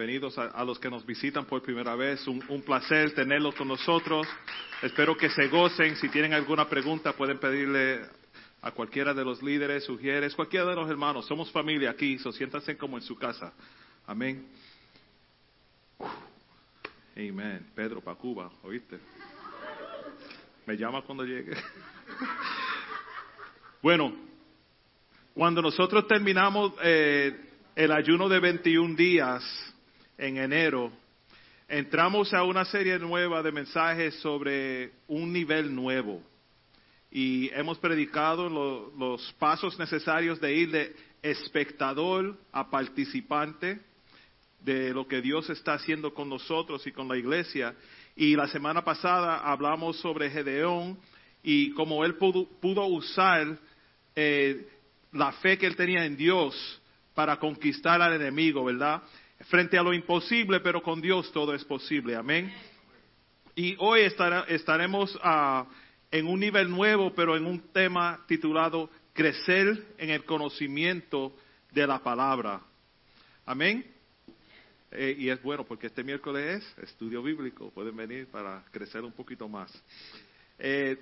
bienvenidos a, los que nos visitan por primera vez. Un, un, placer tenerlos con nosotros. Espero que se gocen. Si tienen alguna pregunta, pueden pedirle a cualquiera de los líderes, sugieres, cualquiera de los hermanos. Somos familia aquí, so siéntanse como en su casa. Amén. Amén. Pedro para Cuba, ¿oíste? Me llama cuando llegue. bueno, cuando nosotros terminamos eh, el ayuno de 21 días en enero, entramos a una serie nueva de mensajes sobre un nivel nuevo. Y hemos predicado lo, los pasos necesarios de ir de espectador a participante de lo que Dios está haciendo con nosotros y con la iglesia. Y la semana pasada hablamos sobre Gedeón y cómo él pudo, pudo usar eh, la fe que él tenía en Dios para conquistar al enemigo, ¿verdad? Frente a lo imposible, pero con Dios todo es posible. Amén. Y hoy estará, estaremos uh, en un nivel nuevo, pero en un tema titulado Crecer en el conocimiento de la palabra. Amén. Eh, y es bueno porque este miércoles es estudio bíblico, pueden venir para crecer un poquito más. Eh,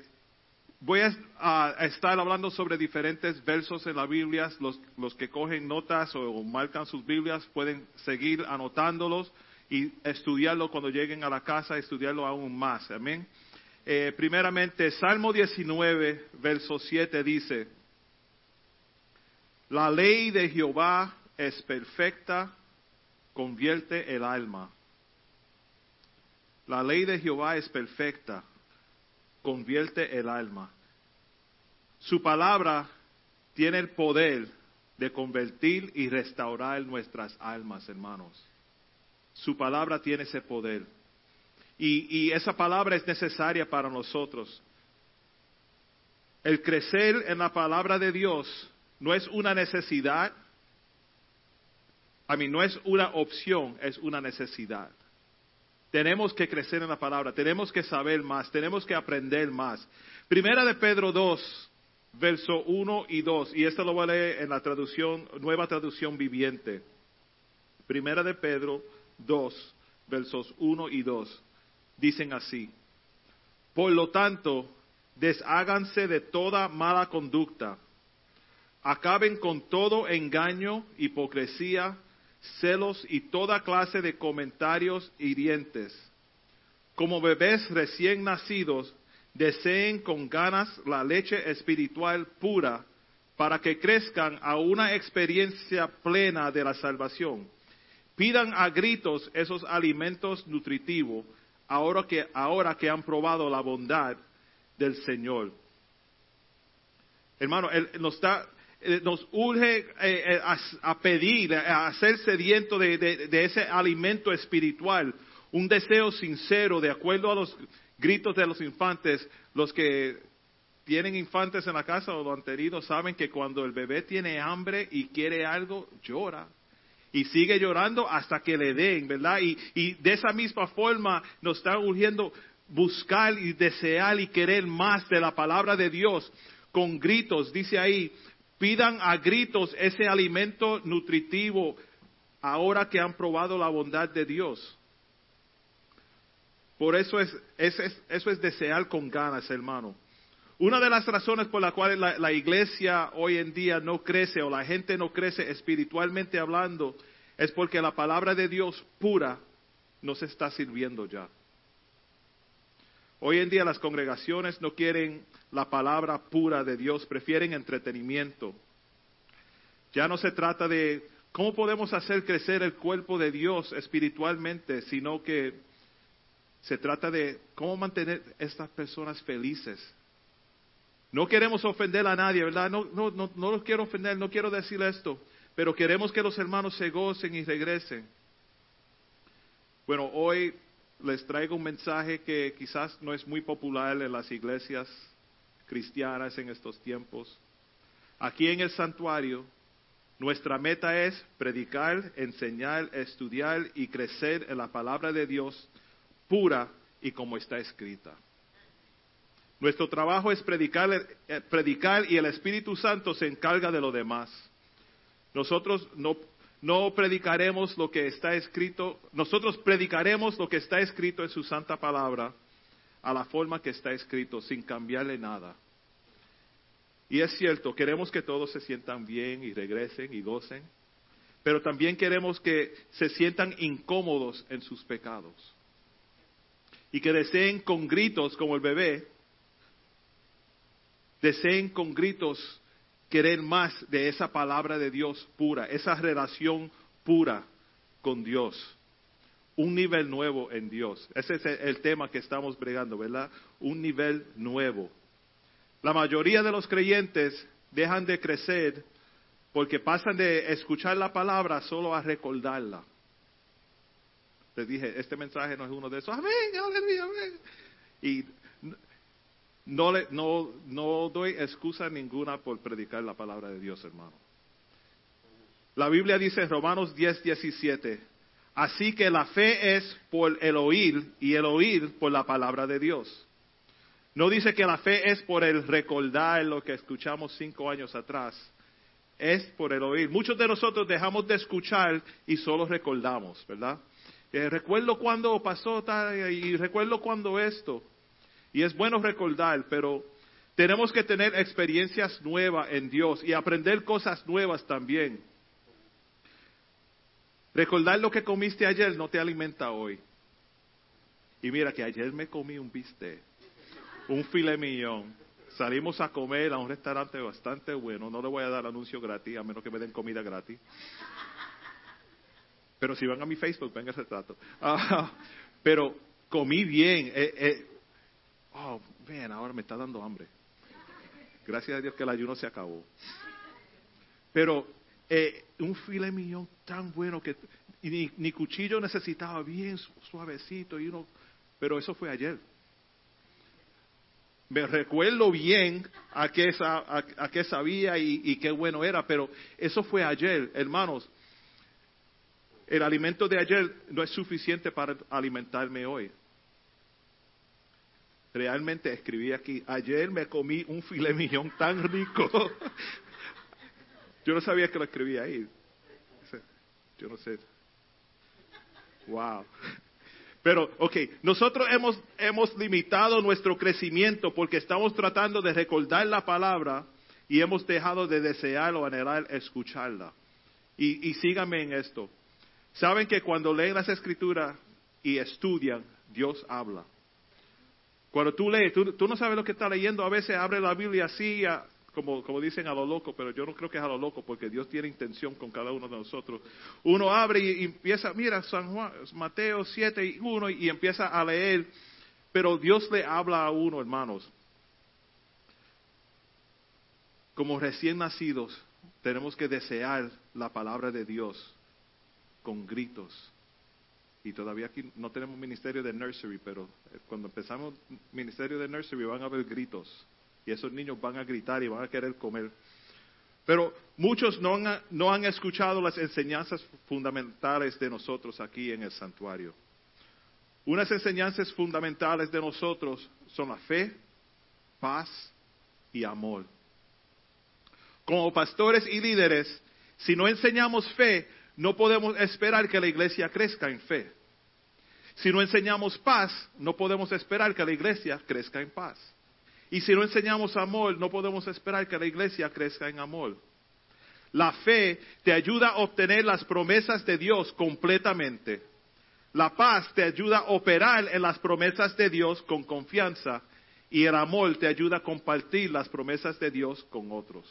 voy a, estar hablando sobre diferentes versos en la Biblia. Los, que cogen notas o, o, marcan sus Biblias pueden seguir anotándolos y estudiarlo cuando lleguen a la casa, estudiarlo aún más. Amén. Eh, primeramente, Salmo 19, verso 7 dice, La ley de Jehová es perfecta convierte el alma. La ley de Jehová es perfecta, convierte el alma. Su palabra tiene el poder de convertir y restaurar nuestras almas, hermanos. Su palabra tiene ese poder. Y, y esa palabra es necesaria para nosotros. El crecer en la palabra de Dios no es una necesidad, a mí no es una opción, es una necesidad. Tenemos que crecer en la palabra, tenemos que saber más, tenemos que aprender más. Primera de Pedro 2, verso 1 y 2, y esto lo voy a leer en la traducción, nueva traducción viviente. Primera de Pedro 2, versos 1 y 2, dicen así. Por lo tanto, desháganse de toda mala conducta, acaben con todo engaño, hipocresía, celos y toda clase de comentarios hirientes. Como bebés recién nacidos, deseen con ganas la leche espiritual pura para que crezcan a una experiencia plena de la salvación. Pidan a gritos esos alimentos nutritivos ahora que, ahora que han probado la bondad del Señor. Hermano, Él nos está nos urge eh, a, a, pedir, a ser sediento de, ese alimento espiritual, un deseo sincero, de acuerdo a los gritos de los infantes, los que tienen infantes en la casa o lo han tenido saben que cuando el bebé tiene hambre y quiere algo, llora. Y sigue llorando hasta que le den, ¿verdad? Y, y de esa misma forma nos está urgiendo buscar y desear y querer más de la palabra de Dios con gritos, dice ahí, Pidan a gritos ese alimento nutritivo ahora que han probado la bondad de Dios. Por eso es, es, es, eso es desear con ganas, hermano. Una de las razones por las cuales la, la, iglesia hoy en día no crece o la gente no crece espiritualmente hablando es porque la palabra de Dios pura no se está sirviendo ya. Hoy en día las congregaciones no quieren la palabra pura de Dios, prefieren entretenimiento. Ya no se trata de cómo podemos hacer crecer el cuerpo de Dios espiritualmente, sino que se trata de cómo mantener estas personas felices. No queremos ofender a nadie, ¿verdad? No, no, no, no los quiero ofender, no quiero decir esto, pero queremos que los hermanos se gocen y regresen. Bueno, hoy les traigo un mensaje que quizás no es muy popular en las iglesias cristianas en estos tiempos. Aquí en el santuario, nuestra meta es predicar, enseñar, estudiar y crecer en la palabra de Dios pura y como está escrita. Nuestro trabajo es predicar, predicar y el Espíritu Santo se encarga de lo demás. Nosotros no, no predicaremos lo que está escrito, nosotros predicaremos lo que está escrito en su santa palabra a la forma que está escrito, sin cambiarle nada. Y es cierto, queremos que todos se sientan bien y regresen y gocen, pero también queremos que se sientan incómodos en sus pecados. Y que deseen con gritos como el bebé, deseen con gritos querer más de esa palabra de Dios pura, esa relación pura con Dios. Un nivel nuevo en Dios. Ese es el tema que estamos bregando, ¿verdad? Un nivel nuevo. La mayoría de los creyentes dejan de crecer porque pasan de escuchar la palabra solo a recordarla. Les dije, este mensaje no es uno de esos. Amén, aleluya, amén. Y no, le, no, doy excusa ninguna por predicar la palabra de Dios, hermano. La Biblia dice en Romanos 10, 17, así que la fe es por el oír y el oír por la palabra de Dios. No dice que la fe es por el recordar lo que escuchamos cinco años atrás, es por el oír. Muchos de nosotros dejamos de escuchar y solo recordamos, ¿verdad? Eh, recuerdo cuando pasó tal y recuerdo cuando esto. Y es bueno recordar, pero tenemos que tener experiencias nuevas en Dios y aprender cosas nuevas también. Recordar lo que comiste ayer no te alimenta hoy. Y mira que ayer me comí un bistec, un filet millón. Salimos a comer a un restaurante bastante bueno. No le voy a dar anuncio gratis, a menos que me den comida gratis. Pero si van a mi Facebook, venga ese trato. Ah, pero comí bien. Eh, eh, oh, ven, ahora me está dando hambre. Gracias a Dios que el ayuno se acabó. Pero eh, un filet millón tan bueno que ni, cuchillo necesitaba bien suavecito y uno, pero eso fue ayer. Me recuerdo bien a qué, a, a qué sabía y qué bueno era, pero eso fue ayer, hermanos. El alimento de ayer no es suficiente para alimentarme hoy realmente escribí aquí, ayer me comí un filet millón tan rico. Yo no sabía que lo escribía ahí. Yo no sé. Wow. Pero, ok, nosotros hemos, hemos limitado nuestro crecimiento porque estamos tratando de recordar la palabra y hemos dejado de desear o anhelar escucharla. Y, y síganme en esto. Saben que cuando leen las escrituras y estudian, Dios habla. Cuando tú lees, tú, no sabes lo que está leyendo, a veces abre la Biblia así, como, como dicen a lo loco, pero yo no creo que es a lo loco, porque Dios tiene intención con cada uno de nosotros. Uno abre y, empieza, mira, San Juan, Mateo 7 y 1, y empieza a leer, pero Dios le habla a uno, hermanos. Como recién nacidos, tenemos que desear la palabra de Dios con gritos, y todavía aquí no tenemos ministerio de nursery, pero eh, cuando empezamos ministerio de nursery van a haber gritos y esos niños van a gritar y van a querer comer. Pero muchos no han, no han escuchado las enseñanzas fundamentales de nosotros aquí en el santuario. Unas enseñanzas fundamentales de nosotros son la fe, paz y amor. Como pastores y líderes, si no enseñamos fe, no podemos esperar que la iglesia crezca en fe. Si no enseñamos paz, no podemos esperar que la iglesia crezca en paz. Y si no enseñamos amor, no podemos esperar que la iglesia crezca en amor. La fe te ayuda a obtener las promesas de Dios completamente. La paz te ayuda a operar en las promesas de Dios con confianza. Y el amor te ayuda a compartir las promesas de Dios con otros.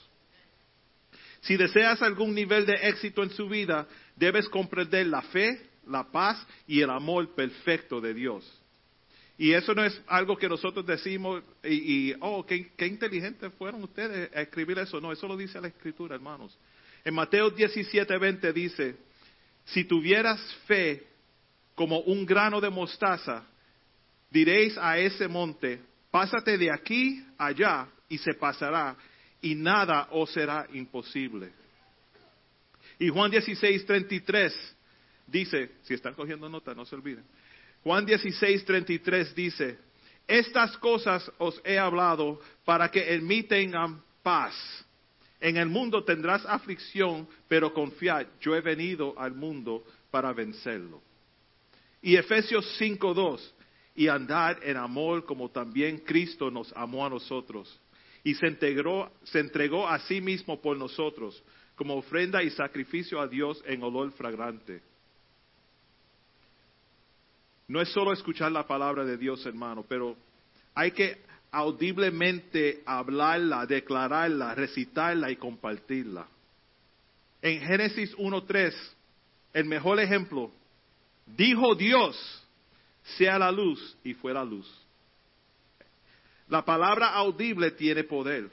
Si deseas algún nivel de éxito en su vida, debes comprender la fe, la paz y el amor perfecto de Dios. Y eso no es algo que nosotros decimos y, oh, qué, inteligentes fueron ustedes a escribir eso. No, eso lo dice la Escritura, hermanos. En Mateo 17, 20 dice, si tuvieras fe como un grano de mostaza, diréis a ese monte, pásate de aquí allá y se pasará y nada os será imposible. Y Juan 16, 33 dice, si están cogiendo nota, no se olviden. Juan 16, 33 dice, estas cosas os he hablado para que en paz. En el mundo tendrás aflicción, pero confía, yo he venido al mundo para vencerlo. Y Efesios 5.2, y andar en amor como también Cristo nos amó a nosotros. Y se, integró, se entregó a sí mismo por nosotros, como ofrenda y sacrificio a Dios en olor fragrante. No es solo escuchar la palabra de Dios, hermano, pero hay que audiblemente hablarla, declararla, recitarla y compartirla. En Génesis 1.3, el mejor ejemplo, dijo Dios, sea la luz y fue la luz. La palabra audible tiene poder.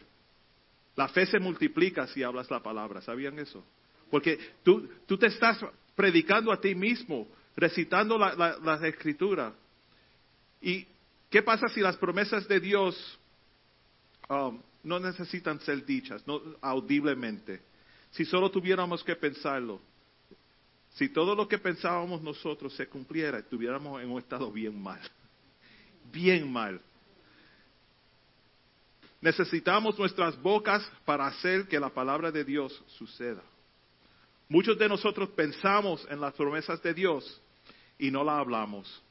La fe se multiplica si hablas la palabra. ¿Sabían eso? Porque tú, tú te estás predicando a ti mismo, recitando las la, escrituras. ¿Y qué pasa si las promesas de Dios um, no necesitan ser dichas, no audiblemente? Si solo tuviéramos que pensarlo. Si todo lo que pensábamos nosotros se cumpliera, estuviéramos en un estado bien mal. Bien mal. Necesitamos nuestras bocas para hacer que la palabra de Dios suceda. Muchos de nosotros pensamos en las promesas de Dios y no la hablamos.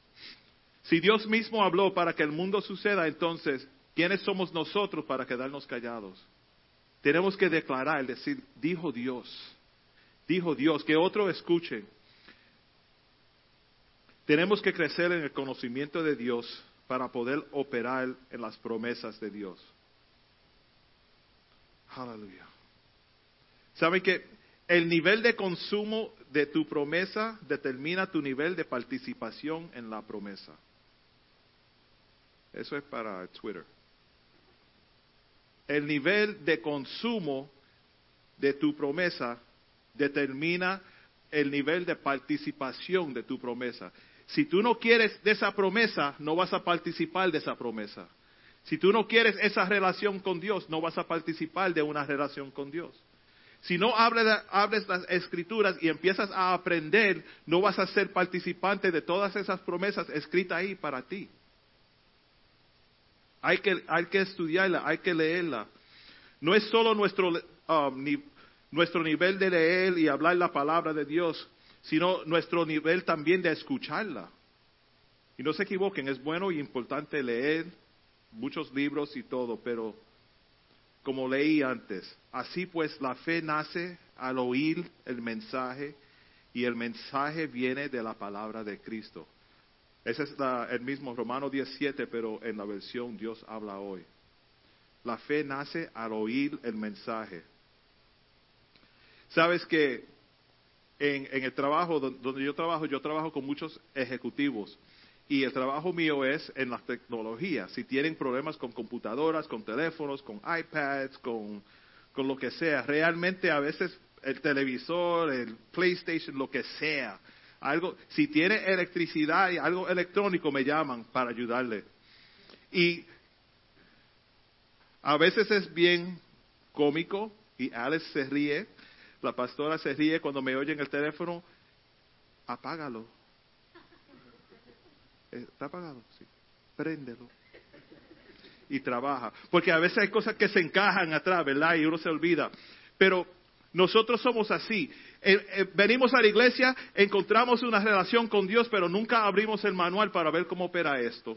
Si Dios mismo habló para que el mundo suceda, entonces, ¿quiénes somos nosotros para quedarnos callados? Tenemos que declarar, decir, dijo Dios, dijo Dios, que otro escuche. Tenemos que crecer en el conocimiento de Dios para poder operar en las promesas de Dios. Aleluya. ¿Saben que el nivel de consumo de tu promesa determina tu nivel de participación en la promesa? Eso es para Twitter. El nivel de consumo de tu promesa determina el nivel de participación de tu promesa. Si tú no quieres de esa promesa, no vas a participar de esa promesa. Si tú no quieres esa relación con Dios, no vas a participar de una relación con Dios. Si no abres, las escrituras y empiezas a aprender, no vas a ser participante de todas esas promesas escritas ahí para ti. Hay que, hay que estudiarla, hay que leerla. No es solo nuestro, um, nuestro nivel de leer y hablar la palabra de Dios, sino nuestro nivel también de escucharla. Y no se equivoquen, es bueno y importante leer, muchos libros y todo, pero como leí antes, así pues la fe nace al oír el mensaje y el mensaje viene de la palabra de Cristo. Ese es el mismo Romano 17, pero en la versión Dios habla hoy. La fe nace al oír el mensaje. Sabes que en el trabajo donde yo trabajo, yo trabajo con muchos ejecutivos y el trabajo mío es en las tecnologías. Si tienen problemas con computadoras, con teléfonos, con iPads, con, con lo que sea, realmente a veces el televisor, el PlayStation, lo que sea, algo, si tiene electricidad y algo electrónico me llaman para ayudarle. Y a veces es bien cómico y Alex se ríe, la pastora se ríe cuando me oye en el teléfono, apágalo ¿Está apagado? Sí. Préndelo. Y trabaja. Porque a veces hay cosas que se encajan atrás, ¿verdad? Y uno se olvida. Pero nosotros somos así. Eh, eh, venimos a la iglesia, encontramos una relación con Dios, pero nunca abrimos el manual para ver cómo opera esto.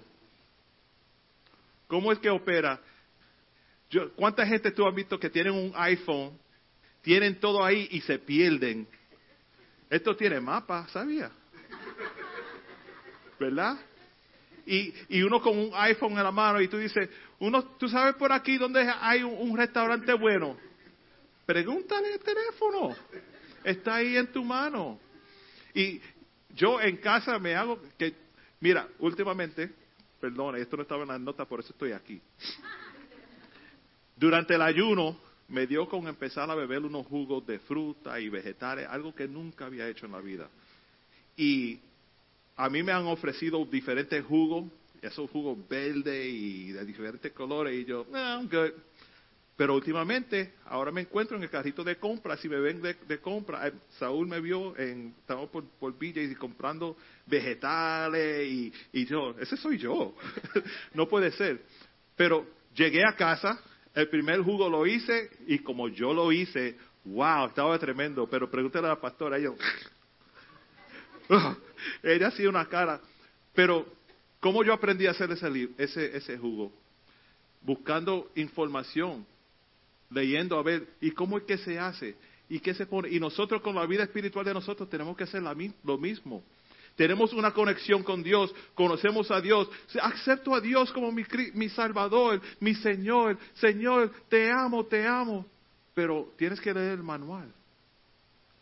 ¿Cómo es que opera? Yo, ¿Cuánta gente tú has visto que tienen un iPhone, tienen todo ahí y se pierden? Esto tiene mapa, ¿sabía? ¿Verdad? Y, y, uno con un iPhone en la mano y tú dices, uno, ¿tú sabes por aquí dónde hay un, restaurante bueno? Pregúntale el teléfono. Está ahí en tu mano. Y yo en casa me hago que, mira, últimamente, perdón, esto no estaba en las notas, por eso estoy aquí. Durante el ayuno me dio con empezar a beber unos jugos de fruta y vegetales, algo que nunca había hecho en la vida. Y a mí me han ofrecido diferentes jugos, esos jugos verdes y de diferentes colores, y yo, no, good. Pero últimamente, ahora me encuentro en el carrito de compra, si me ven de, compra, eh, Saúl me vio, en, estamos por, por y comprando vegetales y, y yo, ese soy yo, no puede ser. Pero llegué a casa, El primer jugo lo hice y como yo lo hice, wow, estaba tremendo. Pero pregúntale a la pastora, ella, ella hacía una cara. Pero, ¿cómo yo aprendí a hacer ese, ese, ese jugo? Buscando información, leyendo a ver, ¿y cómo es que se hace? ¿Y qué se pone? Y nosotros con la vida espiritual de nosotros tenemos que hacer lo mismo. Tenemos una conexión con Dios, conocemos a Dios, acepto a Dios como mi, mi Salvador, mi Señor, Señor, te amo, te amo. Pero tienes que leer el manual.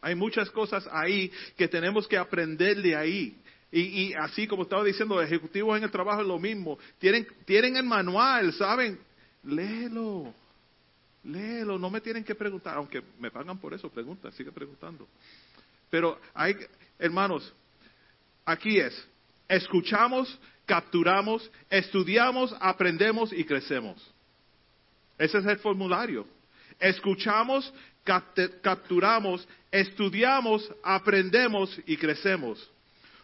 Hay muchas cosas ahí que tenemos que aprender de ahí. Y, así como estaba diciendo, ejecutivos en el trabajo es lo mismo. Tienen, tienen el manual, ¿saben? Léelo. Léelo, no me tienen que preguntar, aunque me pagan por eso, pregunta, sigue preguntando. Pero hay, hermanos, aquí es, escuchamos, capturamos, estudiamos, aprendemos y crecemos. Ese es el formulario. Escuchamos, capturamos, estudiamos, aprendemos y crecemos.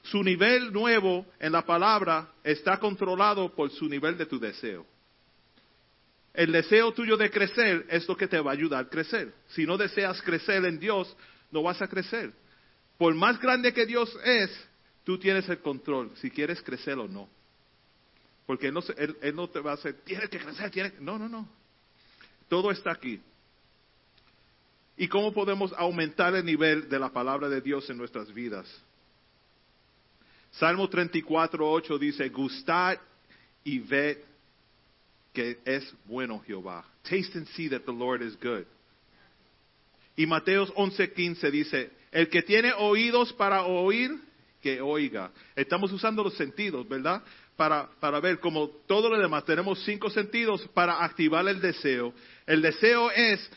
Su nivel nuevo en la palabra está controlado por su nivel de tu deseo. El deseo tuyo de crecer es lo que te va a ayudar a crecer. Si no deseas crecer en Dios, no vas a crecer. Por más grande que Dios es, Tú tienes el control si quieres crecer o no. Porque Él no, te va a hacer, tienes que crecer, No, no, no. Todo está aquí. ¿Y cómo podemos aumentar el nivel de la palabra de Dios en nuestras vidas? Salmo 34, 8 dice, gustad y ved que es bueno Jehová. Taste and see that the Lord is good. Y Mateos 11, 15 dice, el que tiene oídos para oír, que oiga. Estamos usando los sentidos, ¿verdad? Para, para ver, como todo lo demás, tenemos cinco sentidos para activar el deseo. El deseo es,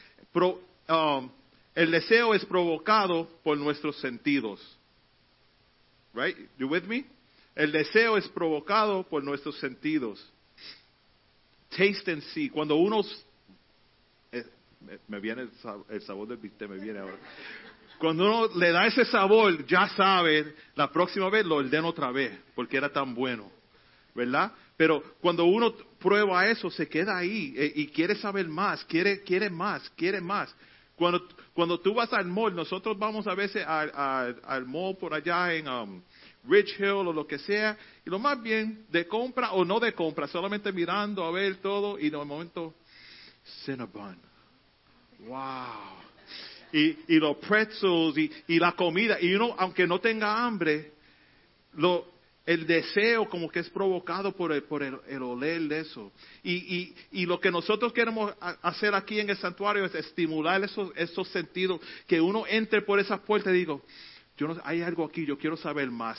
um, el deseo es provocado por nuestros sentidos. Right? You with me? El deseo es provocado por nuestros sentidos. Taste and see. Cuando uno eh, me viene el, el sabor del bistec, me viene ahora. Cuando uno le da ese sabor, ya sabe, la próxima vez lo ordeno otra vez, porque era tan bueno, ¿verdad? Pero cuando uno prueba eso, se queda ahí eh, y quiere saber más, quiere, quiere más, quiere más. Cuando, cuando tú vas al mall, nosotros vamos a veces al, mall por allá en um, Rich Hill o lo que sea, y lo más bien de compra o no de compra, solamente mirando a ver todo y de momento, Cinnabon. Wow y, y los pretzels y, y, la comida. Y uno, aunque no tenga hambre, lo, el deseo como que es provocado por el, por el, oler de eso. Y, y, y, lo que nosotros queremos hacer aquí en el santuario es estimular esos, esos sentidos, que uno entre por esas puertas y digo, yo no, hay algo aquí, yo quiero saber más.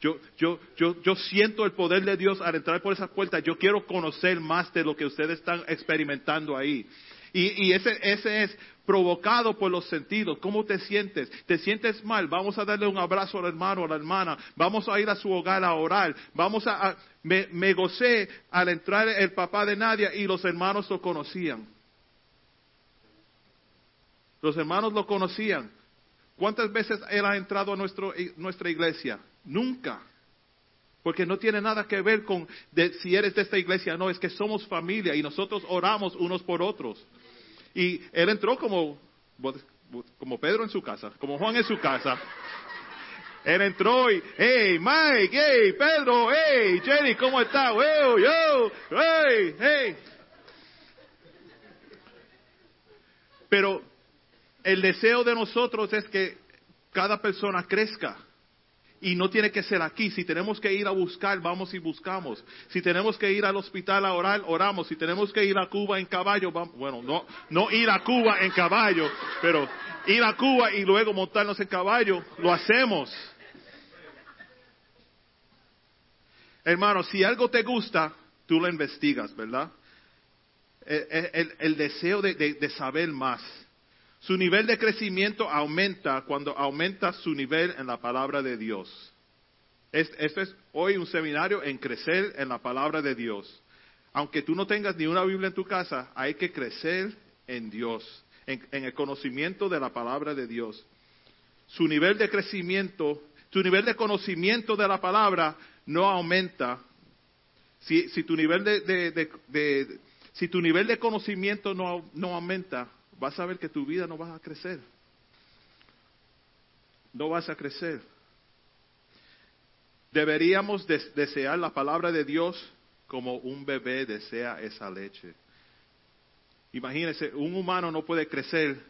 Yo, yo, yo, yo siento el poder de Dios al entrar por esas puertas. Yo quiero conocer más de lo que ustedes están experimentando ahí. Y, y ese, ese es provocado por los sentidos. ¿Cómo te sientes? ¿Te sientes mal? Vamos a darle un abrazo al hermano a la hermana. Vamos a ir a su hogar a orar. Vamos a, me, me, gocé al entrar el papá de Nadia y los hermanos lo conocían. Los hermanos lo conocían. ¿Cuántas veces él ha entrado a nuestro, nuestra iglesia? Nunca. Porque no tiene nada que ver con si eres de esta iglesia, no, es que somos familia y nosotros oramos unos por otros. Y él entró como, como Pedro en su casa, como Juan en su casa. Él entró y, hey, Mike, hey, Pedro, hey, Jenny, ¿cómo está? Yo, yo, hey, hey. Pero el deseo de nosotros es que cada persona crezca. Y no tiene que ser aquí. Si tenemos que ir a buscar, vamos y buscamos. Si tenemos que ir al hospital a orar, oramos. Si tenemos que ir a Cuba en caballo, vamos. Bueno, no, no ir a Cuba en caballo, pero ir a Cuba y luego montarnos en caballo, lo hacemos. Hermano, si algo te gusta, tú lo investigas, ¿verdad? El, deseo de saber más. Su nivel de crecimiento aumenta cuando aumenta su nivel en la palabra de Dios. Este es hoy un seminario en crecer en la palabra de Dios. Aunque tú no tengas ni una Biblia en tu casa, hay que crecer en Dios, en, el conocimiento de la palabra de Dios. Su nivel de crecimiento, su nivel de conocimiento de la palabra no aumenta. Si, tu nivel de si tu nivel de conocimiento no, no aumenta, vas a ver que tu vida no va a crecer. No vas a crecer. Deberíamos desear la palabra de Dios como un bebé desea esa leche. Imagínense, un humano no puede crecer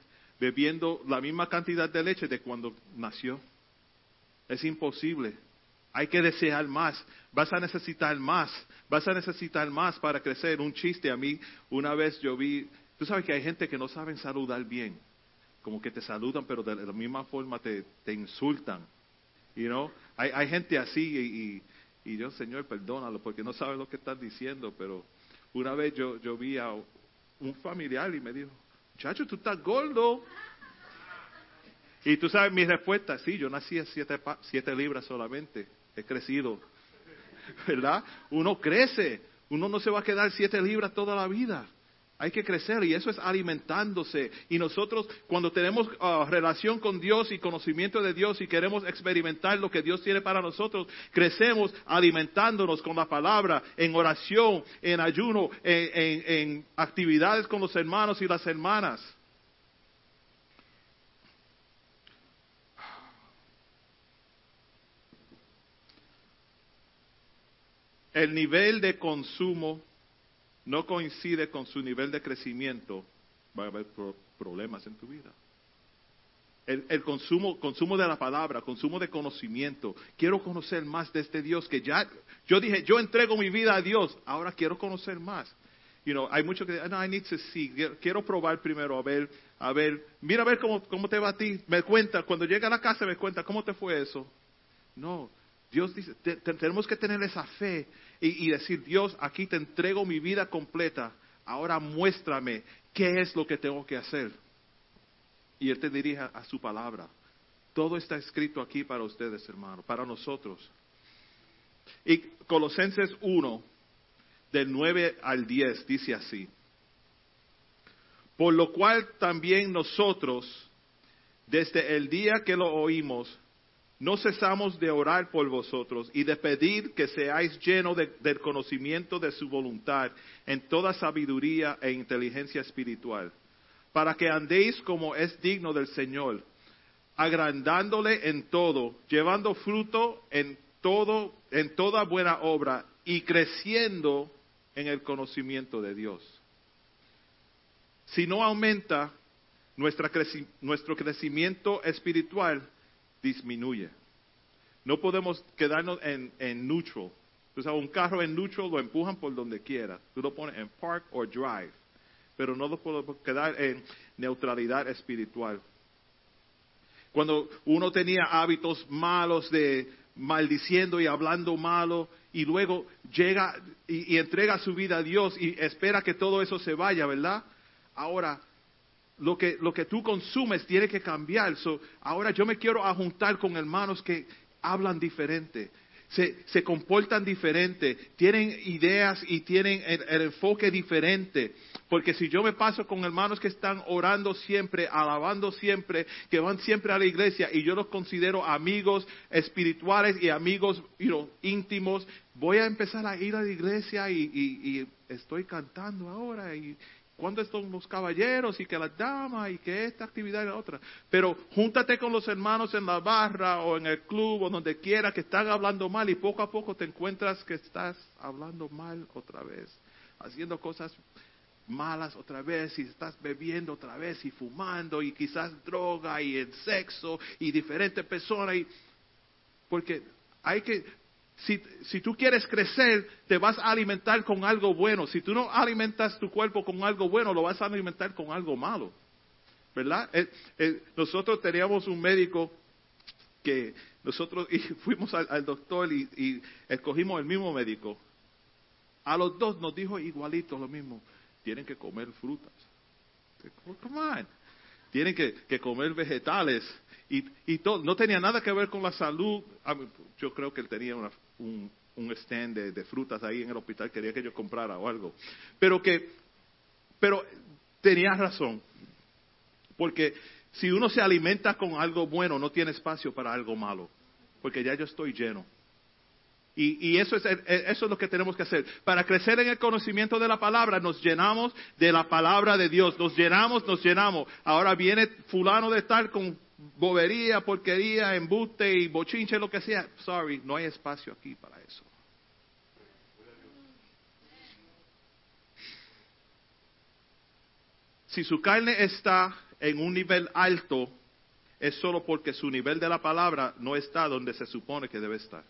bebiendo la misma cantidad de leche de cuando nació. Es imposible. Hay que desear más. Vas a necesitar más. Vas a necesitar más para crecer. Un chiste a mí, una vez yo vi, tú sabes que hay gente que no saben saludar bien. Como que te saludan, pero de la misma forma te, te insultan. You know? hay, hay gente así y, y, yo, Señor, perdónalo, porque no sabe lo que estás diciendo, pero una vez yo, yo vi a un familiar y me dijo, muchacho, tú estás gordo. Y tú sabes mi respuesta, sí, yo nací a siete, siete libras solamente, he crecido, ¿verdad? Uno crece, uno no se va a quedar siete libras toda la vida. Hay que crecer y eso es alimentándose. Y nosotros cuando tenemos ah, relación con Dios y conocimiento de Dios y queremos experimentar lo que Dios tiene para nosotros, crecemos alimentándonos con la palabra, en oración, en ayuno, en, en actividades con los hermanos y las hermanas. El nivel de consumo no coincide con su nivel de crecimiento, va a haber problemas en tu vida. El, consumo, consumo de la palabra, consumo de conocimiento. Quiero conocer más de este Dios que ya, yo dije, yo entrego mi vida a Dios, ahora quiero conocer más. You know, hay mucho que, no, I need to see, quiero probar primero, a ver, a ver, mira a ver cómo, cómo te va a ti, me cuenta, cuando llega a la casa me cuenta, ¿cómo te fue eso? No, Dios dice, tenemos que tener esa fe y, decir, Dios, aquí te entrego mi vida completa, ahora muéstrame qué es lo que tengo que hacer. Y Él te dirige a su palabra. Todo está escrito aquí para ustedes, hermano, para nosotros. Y Colosenses 1, del 9 al 10, dice así. Por lo cual también nosotros, desde el día que lo oímos, no cesamos de orar por vosotros y de pedir que seáis llenos del conocimiento de su voluntad en toda sabiduría e inteligencia espiritual, para que andéis como es digno del Señor, agrandándole en todo, llevando fruto en todo, en toda buena obra y creciendo en el conocimiento de Dios. Si no aumenta nuestro crecimiento espiritual, disminuye. No podemos quedarnos en, neutral. O sea, un carro en neutral lo empujan por donde quiera. Tú lo pones en park o drive. Pero no lo podemos quedar en neutralidad espiritual. Cuando uno tenía hábitos malos de maldiciendo y hablando malo y luego llega y, y, entrega su vida a Dios y espera que todo eso se vaya, ¿verdad? Ahora lo que, lo que tú consumes tiene que cambiar. ahora yo me quiero ajuntar con hermanos que hablan diferente, se, se comportan diferente, tienen ideas y tienen el, enfoque diferente. Porque si yo me paso con hermanos que están orando siempre, alabando siempre, que van siempre a la iglesia y yo los considero amigos espirituales y amigos íntimos, voy a empezar a ir a la iglesia y, y estoy cantando ahora y, cuando están los caballeros y que las damas y que esta actividad y la otra. Pero júntate con los hermanos en la barra o en el club o donde quiera que están hablando mal y poco a poco te encuentras que estás hablando mal otra vez, haciendo cosas malas otra vez y estás bebiendo otra vez y fumando y quizás droga y el sexo y diferentes personas y porque hay que si, si, tú quieres crecer, te vas a alimentar con algo bueno. Si tú no alimentas tu cuerpo con algo bueno, lo vas a alimentar con algo malo. ¿Verdad? Eh, eh, nosotros teníamos un médico que nosotros y fuimos al, doctor y, escogimos el mismo médico. A los dos nos dijo igualito lo mismo. Tienen que comer frutas. Come on. Tienen que, comer vegetales y, y todo, no tenía nada que ver con la salud. Yo creo que él tenía un, stand de, frutas ahí en el hospital, quería que yo comprara o algo. Pero que, pero tenía razón. Porque si uno se alimenta con algo bueno, no tiene espacio para algo malo. Porque ya yo estoy lleno. Y, y eso, es, eso es lo que tenemos que hacer. Para crecer en el conocimiento de la palabra, nos llenamos de la palabra de Dios. Nos llenamos, nos llenamos. Ahora viene fulano de tal con bobería, porquería, embuste y bochinche, lo que sea. Sorry, no hay espacio aquí para eso. Si su carne está en un nivel alto, es solo porque su nivel de la palabra no está donde se supone que debe estar.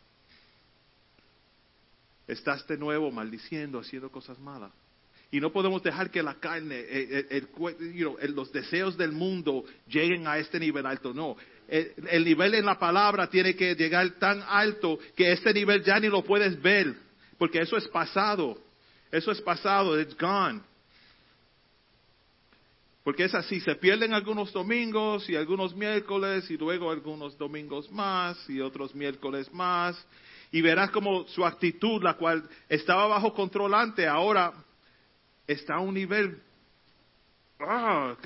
Estás de nuevo maldiciendo, haciendo cosas malas. Y no podemos dejar que la carne, eh, el- el el- los deseos del mundo lleguen a este nivel alto. No, el, el nivel en la palabra tiene que llegar tan alto que este nivel ya ni lo puedes ver, porque eso es pasado. Eso es pasado, it's gone. Porque es así, se pierden algunos domingos y algunos miércoles y luego algunos domingos más y otros miércoles más. Y verás como su actitud, la cual estaba bajo control antes, ahora está a un nivel ah,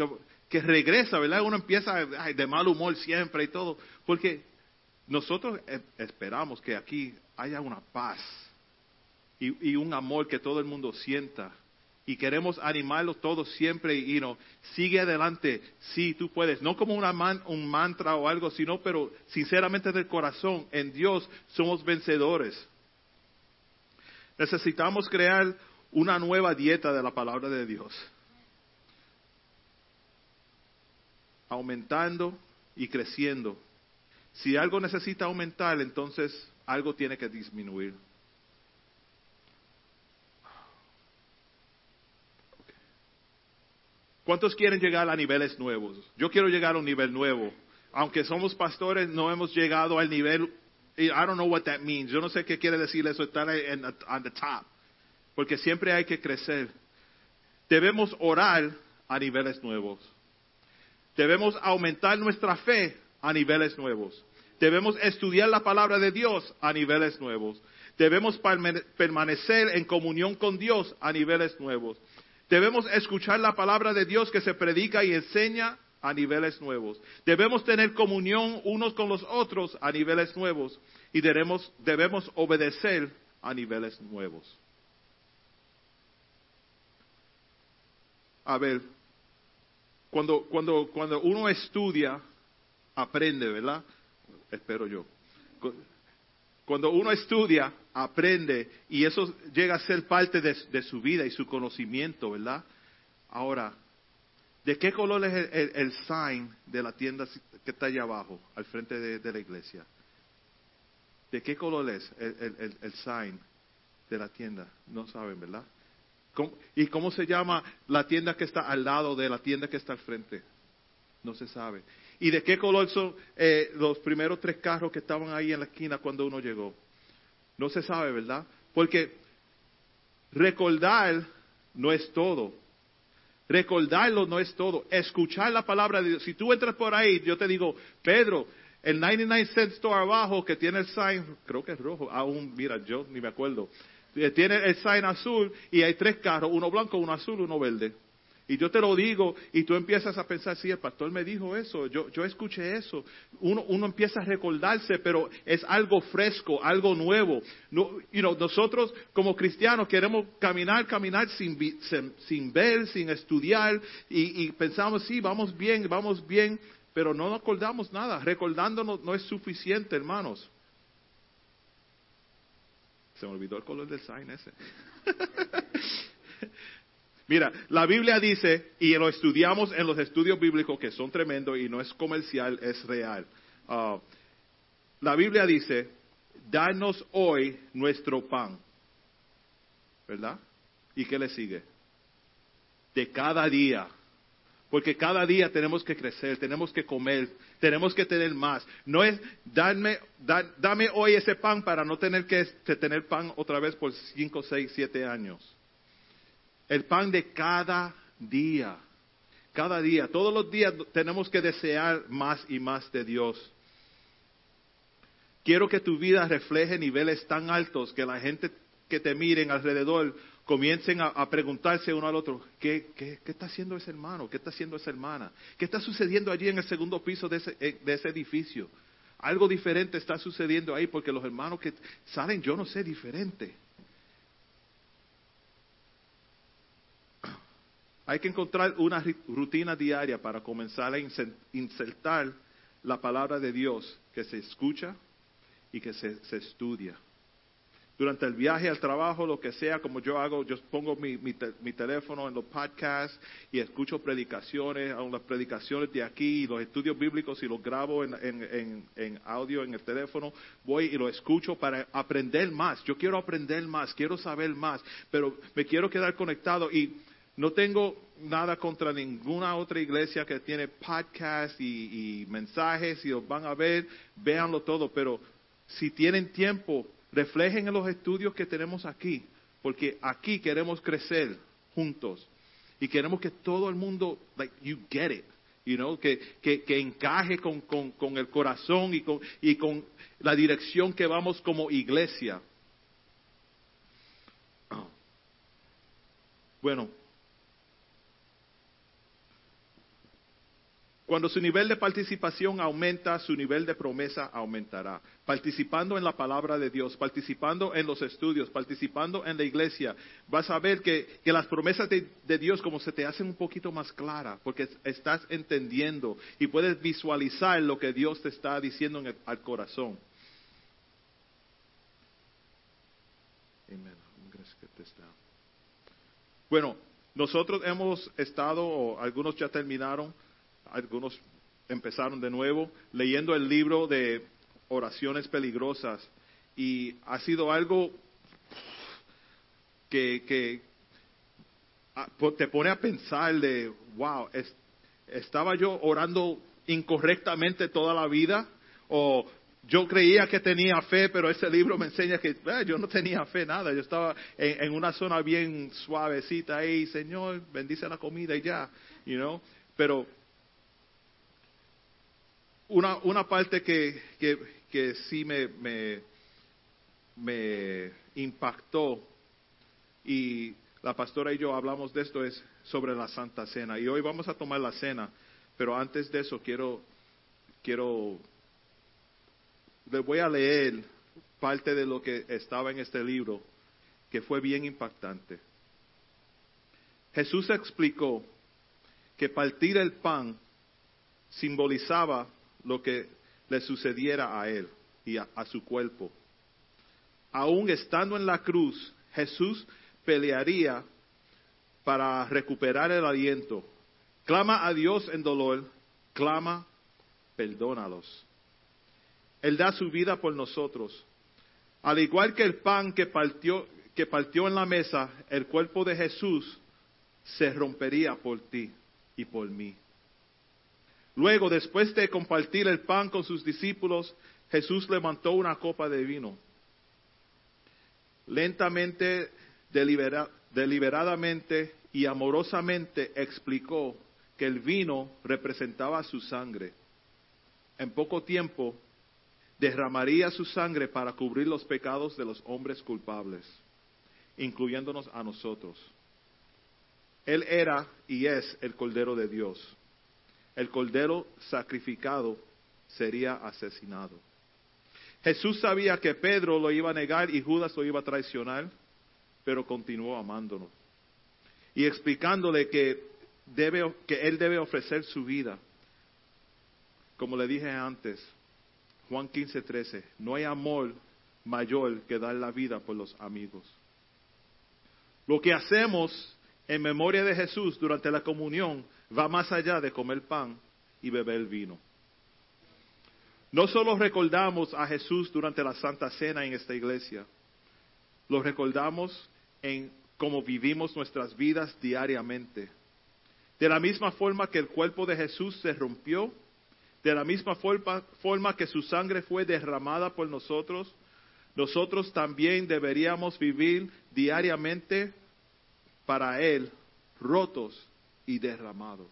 que, regresa, ¿verdad? Uno empieza de mal humor siempre y todo. Porque nosotros eh, esperamos que aquí haya una paz y, y un amor que todo el mundo sienta. Y queremos animarlos todos siempre y no, sigue adelante, sí, tú puedes, no como una man- un mantra o algo, sino, pero sinceramente del corazón, en Dios somos vencedores. Necesitamos crear una nueva dieta de la palabra de Dios. Aumentando y creciendo. Si algo necesita aumentar, entonces algo tiene que disminuir. ¿Cuántos quieren llegar a niveles nuevos? Yo quiero llegar a un nivel nuevo. Aunque somos pastores, no hemos llegado al nivel. I don't know what that means. Yo no sé qué quiere decir eso, estar en, on the top. Porque siempre hay que crecer. Debemos orar a niveles nuevos. Debemos aumentar nuestra fe a niveles nuevos. Debemos estudiar la palabra de Dios a niveles nuevos. Debemos permane- permanecer en comunión con Dios a niveles nuevos. Debemos escuchar la palabra de Dios que se predica y enseña a niveles nuevos. Debemos tener comunión unos con los otros a niveles nuevos. Y debemos, debemos obedecer a niveles nuevos. A ver, cuando, cuando, cuando uno estudia, aprende, ¿verdad? Espero yo. Cu- Cuando uno estudia, aprende y eso llega a ser parte de, su vida y su conocimiento, ¿verdad? Ahora, ¿de qué color es el, sign de la tienda que está allá abajo, al frente de, la iglesia? ¿De qué color es el- el sign de la tienda? No saben, ¿verdad? ¿Cómo- ¿Y cómo se llama la tienda que está al lado de la tienda que está al frente? No se sabe. ¿Y de qué color son eh, los primeros tres carros que estaban ahí en la esquina cuando uno llegó? No se sabe, ¿verdad? Porque recordar no es todo. Recordarlo no es todo. Escuchar la palabra de Dios. Si tú entras por ahí, yo te digo, Pedro, el 99 cent store abajo que tiene el sign, creo que es rojo, aún, mira, yo ni me acuerdo. Eh, Tiene el sign azul y hay tres carros, uno blanco, uno azul, uno verde. Y yo te lo digo y tú empiezas a pensar, sí, el pastor me dijo eso, yo, yo escuché eso. Uno, uno empieza a recordarse, pero es algo fresco, algo nuevo. No, you know, nosotros como cristianos queremos caminar, caminar sin, sin, sin ver, sin estudiar y, y pensamos, sí, vamos bien, vamos bien, pero no nos acordamos nada. Recordándonos no es suficiente, hermanos. Se me olvidó el color del sign ese. Mira, la Biblia dice, y lo estudiamos en los estudios bíblicos que son tremendos y no es comercial, es real. Ah, la Biblia dice, danos hoy nuestro pan. ¿Verdad? ¿Y qué le sigue? De cada día. Porque cada día tenemos que crecer, tenemos que comer, tenemos que tener más. No es darme, da- dame hoy ese pan para no tener que, que tener pan otra vez por 5, 6, 7 años. El pan de cada día. Cada día. Todos los días tenemos que desear más y más de Dios. Quiero que tu vida refleje niveles tan altos que la gente que te miren alrededor comiencen a, preguntarse uno al otro, ¿qué, qué, qué está haciendo ese hermano? ¿Qué está haciendo esa hermana? ¿Qué está sucediendo allí en el segundo piso de ese, eh, de ese edificio? algo diferente está sucediendo ahí porque los hermanos que salen, yo no sé, diferente. Hay que encontrar una rutina diaria para comenzar a insertar la palabra de Dios que se escucha y que se, se estudia durante el viaje al trabajo, lo que sea, como yo hago, yo pongo mi, teléfono en los podcasts y escucho predicaciones, aún las predicaciones de aquí, y los estudios bíblicos y los grabo en, en, en, audio en el teléfono, voy y lo escucho para aprender más. Yo quiero aprender más, quiero saber más, pero me quiero quedar conectado y no tengo nada contra ninguna otra iglesia que tiene podcasts y mensajes y los van a ver, véanlo todo, pero si tienen tiempo, reflejen en los estudios que tenemos aquí, porque aquí queremos crecer juntos y queremos que todo el mundo, like, you get it, you know, que, que, que encaje con, con, con, el corazón y con, y con la dirección que vamos como iglesia. Bueno, Cuando su nivel de participación aumenta, su nivel de promesa aumentará. Participando en la palabra de Dios, participando en los estudios, participando en la iglesia, vas a ver que, las promesas de, Dios como se te hacen un poquito más claras, porque estás entendiendo y puedes visualizar lo que Dios te está diciendo en al corazón. Bueno, nosotros hemos estado, o algunos ya terminaron, algunos empezaron de nuevo leyendo el libro de oraciones peligrosas y ha sido algo que, ah, te pone a pensar de, wow, ¿estaba yo orando incorrectamente toda la vida? ¿O yo creía que tenía fe, pero ese libro me enseña que eh, yo no tenía fe, nada. Yo estaba en, en, una zona bien suavecita ahí, Señor, bendice la comida y ya, you know. Pero una, una parte que, que, que sí me, me, me impactó y la pastora y yo hablamos de esto es sobre la Santa Cena. Y hoy vamos a tomar la cena, pero antes de eso quiero, quiero, les voy a leer parte de lo que estaba en este libro, que fue bien impactante. Jesús explicó que partir el pan simbolizaba lo que le sucediera a él y a, su cuerpo. Aún estando en la cruz, Jesús pelearía para recuperar el aliento. Clama a Dios en dolor, clama, perdónalos. Él da su vida por nosotros. Al igual que el pan que partió, que partió en la mesa, el cuerpo de Jesús se rompería por ti y por mí. Luego, después de compartir el pan con sus discípulos, Jesús levantó una copa de vino. Lentamente, deliberadamente y amorosamente explicó que el vino representaba su sangre. En poco tiempo derramaría su sangre para cubrir los pecados de los hombres culpables, incluyéndonos a nosotros. Él era y es el Cordero de Dios el cordero sacrificado sería asesinado. Jesús sabía que Pedro lo iba a negar y Judas lo iba a traicionar, pero continuó amándonos y explicándole que, debe, que él debe ofrecer su vida. Como le dije antes, Juan 15, 13, no hay amor mayor que dar la vida por los amigos. Lo que hacemos en memoria de Jesús durante la comunión va más allá de comer pan y beber vino. No solo recordamos a Jesús durante la Santa Cena en esta iglesia, lo recordamos en cómo vivimos nuestras vidas diariamente. De la misma forma que el cuerpo de Jesús se rompió, de la misma forma, forma que su sangre fue derramada por nosotros, nosotros también deberíamos vivir diariamente para Él, rotos y derramados.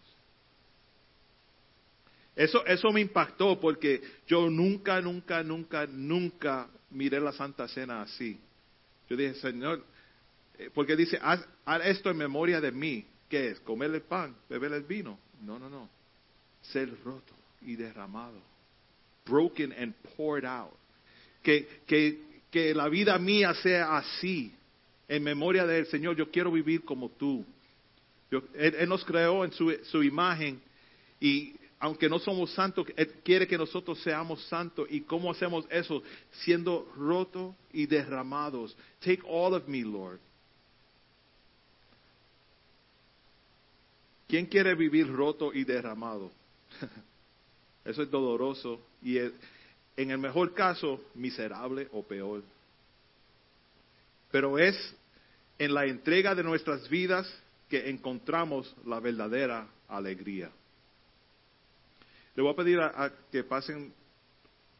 Eso, eso me impactó porque yo nunca, nunca, nunca, nunca miré la Santa Cena así. Yo dije, Señor, eh, porque dice, haz, esto en memoria de mí. ¿Qué es? ¿Comer el pan? ¿Beber el vino? No, no, no. Ser roto y derramado. broken and poured out. Que, que, que la vida mía sea así, en memoria del Señor. Yo quiero vivir como tú. Él, nos creó en su, imagen y aunque no somos santos, Él quiere que nosotros seamos santos. ¿Y cómo hacemos eso? Siendo rotos y derramados. Take all of me, Lord. ¿Quién quiere vivir roto y derramado? Eso es doloroso y es- en el mejor caso miserable o peor. Pero es en la entrega de nuestras vidas que encontramos la verdadera alegría. Le voy a pedir a, que pasen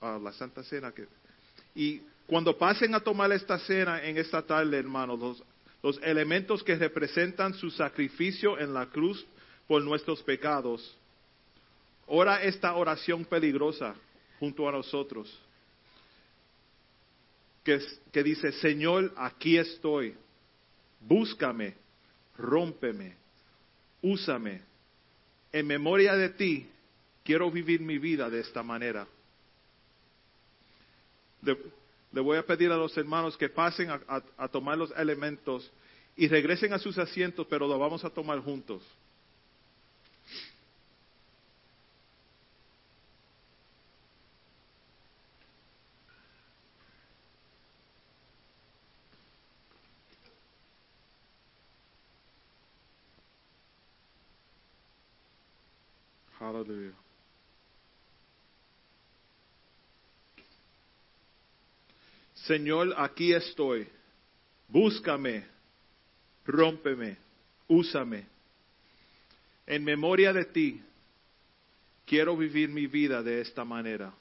a la Santa Cena. Que, y cuando pasen a tomar esta cena en esta tarde, hermanos, los, elementos que representan su sacrificio en la cruz por nuestros pecados, ora esta oración peligrosa junto a nosotros, que dice, Señor, aquí estoy, búscame, rómpeme, úsame, en memoria de ti, quiero vivir mi vida de esta manera. Le, voy a pedir a los hermanos que pasen a, a- a tomar los elementos y regresen a sus asientos, pero lo vamos a tomar juntos. Señor, aquí estoy. Búscame, rómpeme, úsame. En memoria de ti, quiero vivir mi vida de esta manera.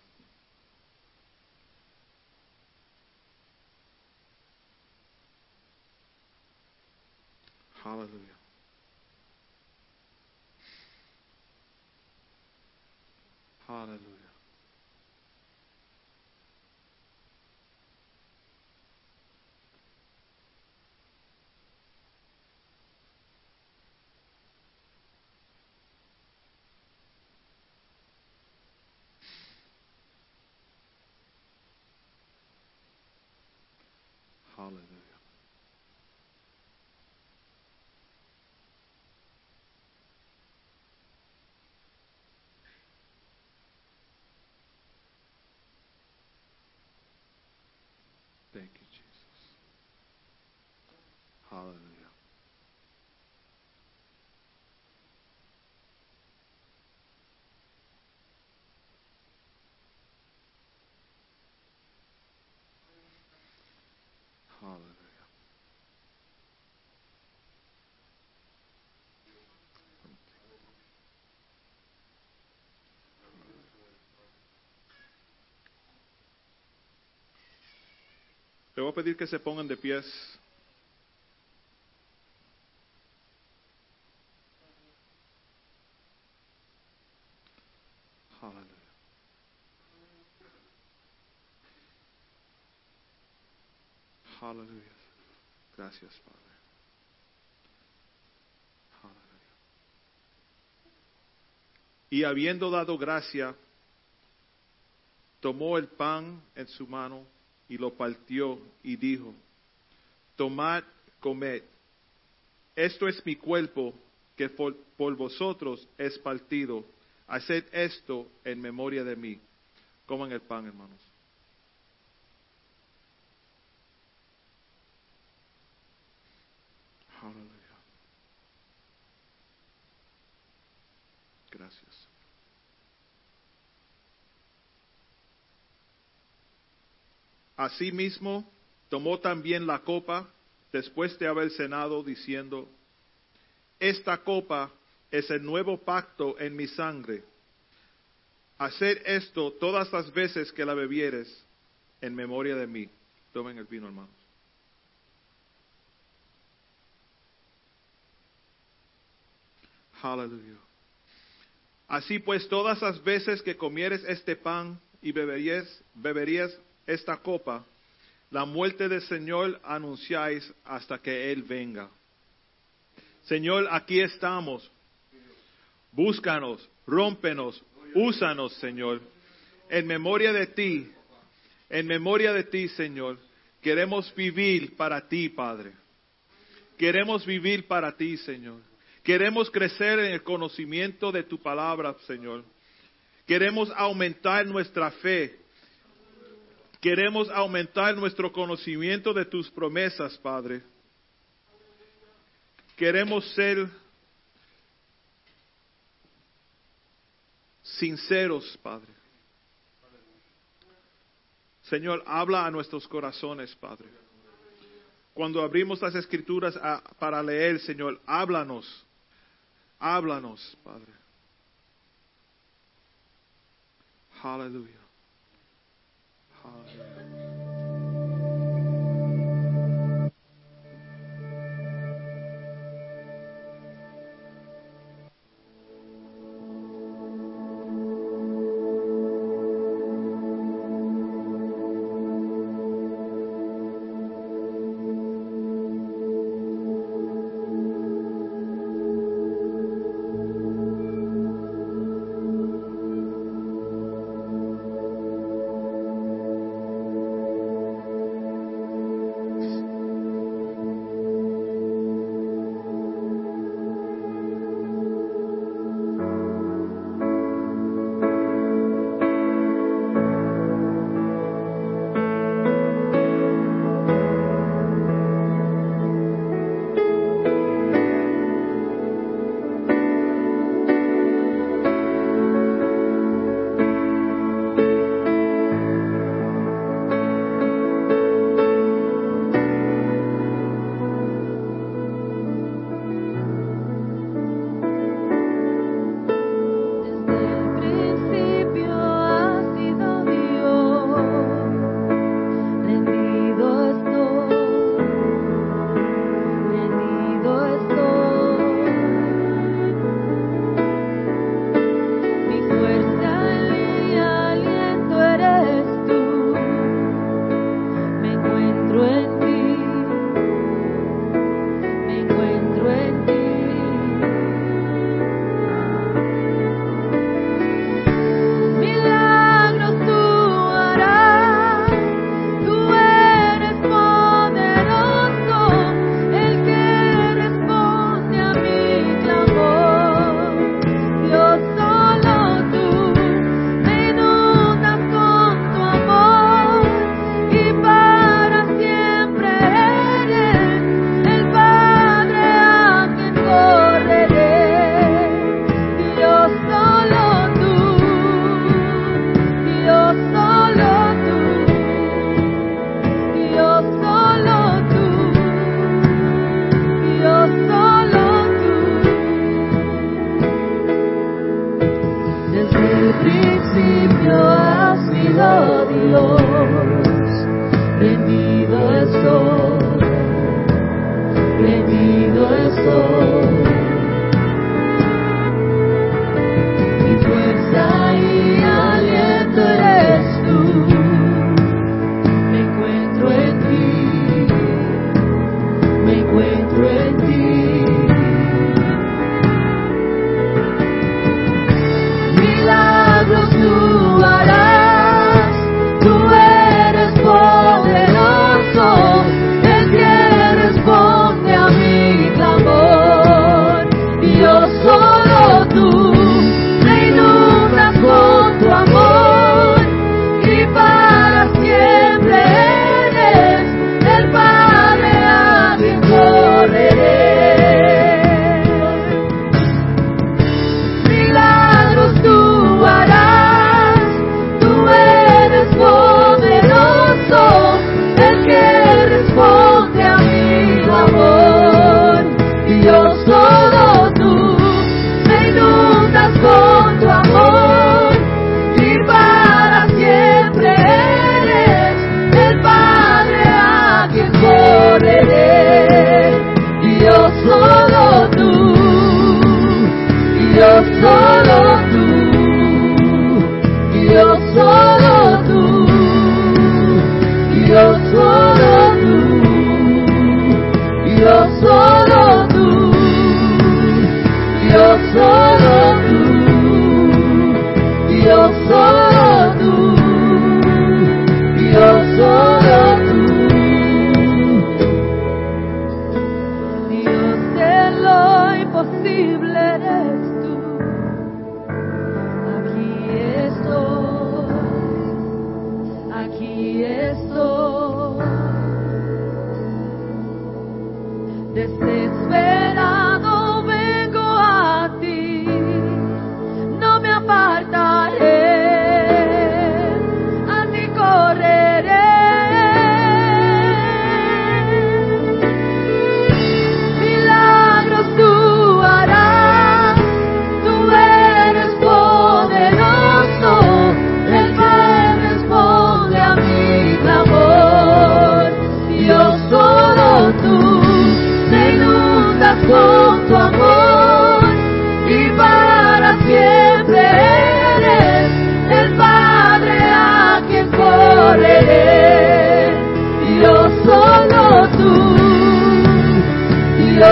Le voy a pedir que se pongan de pies. Hallelujah. Gracias, Padre. Hallelujah. Y habiendo dado gracia, tomó el pan en su mano y lo partió y dijo, tomad, comed, esto es mi cuerpo que por, vosotros es partido, haced esto en memoria de mí. Coman el pan, hermanos. Gracias. Asimismo, tomó también la copa después de haber cenado, diciendo, Esta copa es el nuevo pacto en mi sangre. Hacer esto todas las veces que la bebieres en memoria de mí. Tomen el vino, hermanos. Aleluya. Así pues, todas las veces que comieres este pan y beberías, beberías esta copa, la muerte del Señor anunciáis hasta que Él venga. Señor, aquí estamos. Búscanos, rómpenos, úsanos, Señor. en memoria de ti, en memoria de ti, Señor, queremos vivir para ti, Padre. Queremos vivir para ti, Señor. Queremos crecer en el conocimiento de tu palabra, Señor. Queremos aumentar nuestra fe. Queremos aumentar nuestro conocimiento de tus promesas, Padre. Queremos ser sinceros, Padre. Señor, habla a nuestros corazones, Padre. Cuando abrimos las escrituras a- para leer, Señor, háblanos. Háblanos, Padre. Aleluya. Aleluya.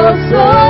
so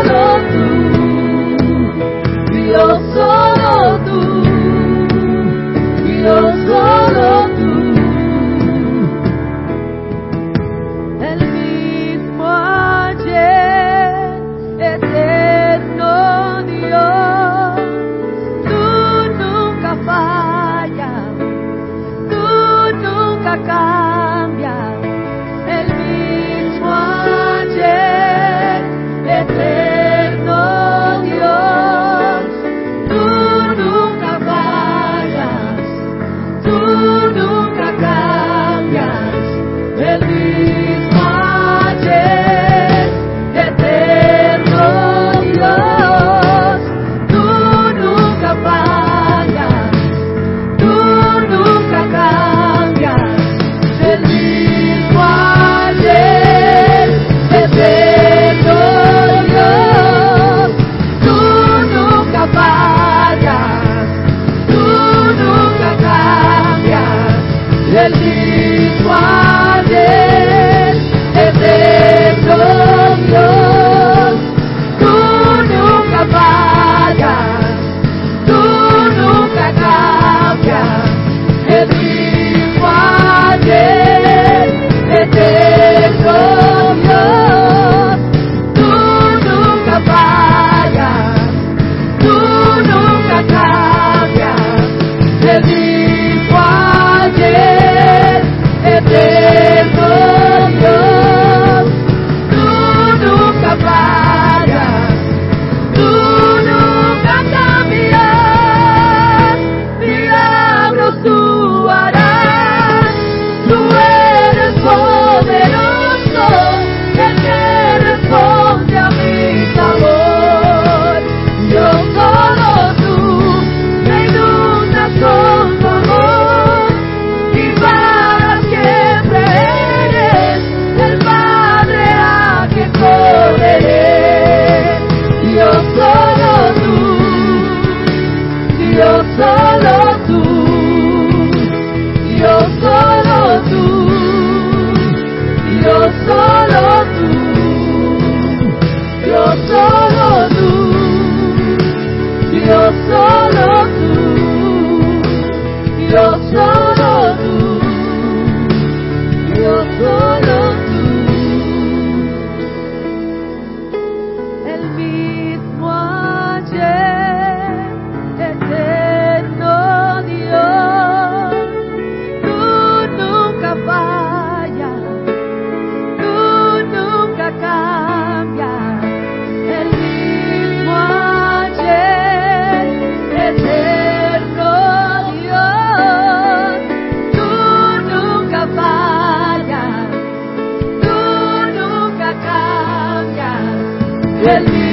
Hallelujah.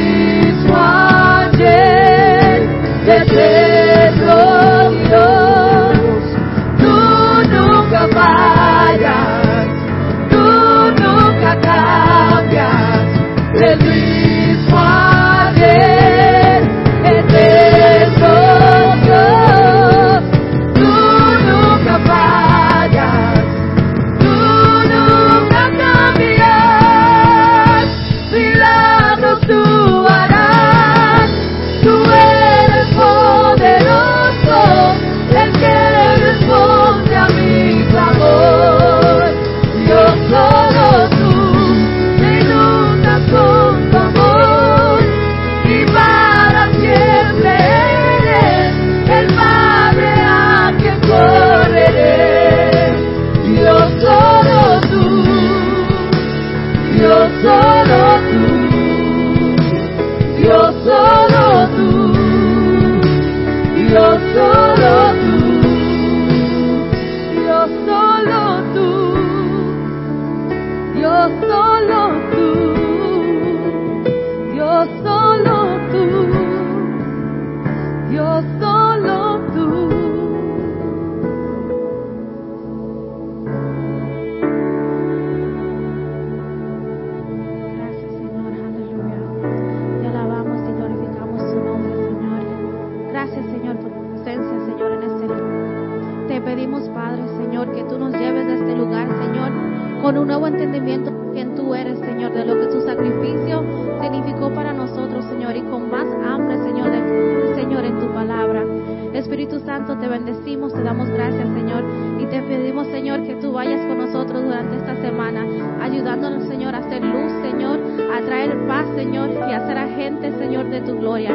Señor, que tú nos lleves de este lugar, Señor, con un nuevo entendimiento de quién tú eres, Señor, de lo que tu sacrificio significó para nosotros, Señor, y con más hambre, Señor, de, Señor, en tu palabra. Espíritu Santo, te bendecimos, te damos gracias, Señor, y te pedimos, Señor, que tú vayas con nosotros durante esta semana, ayudándonos, Señor, a hacer luz, Señor, a traer paz, Señor, y a ser agentes, Señor, de tu gloria.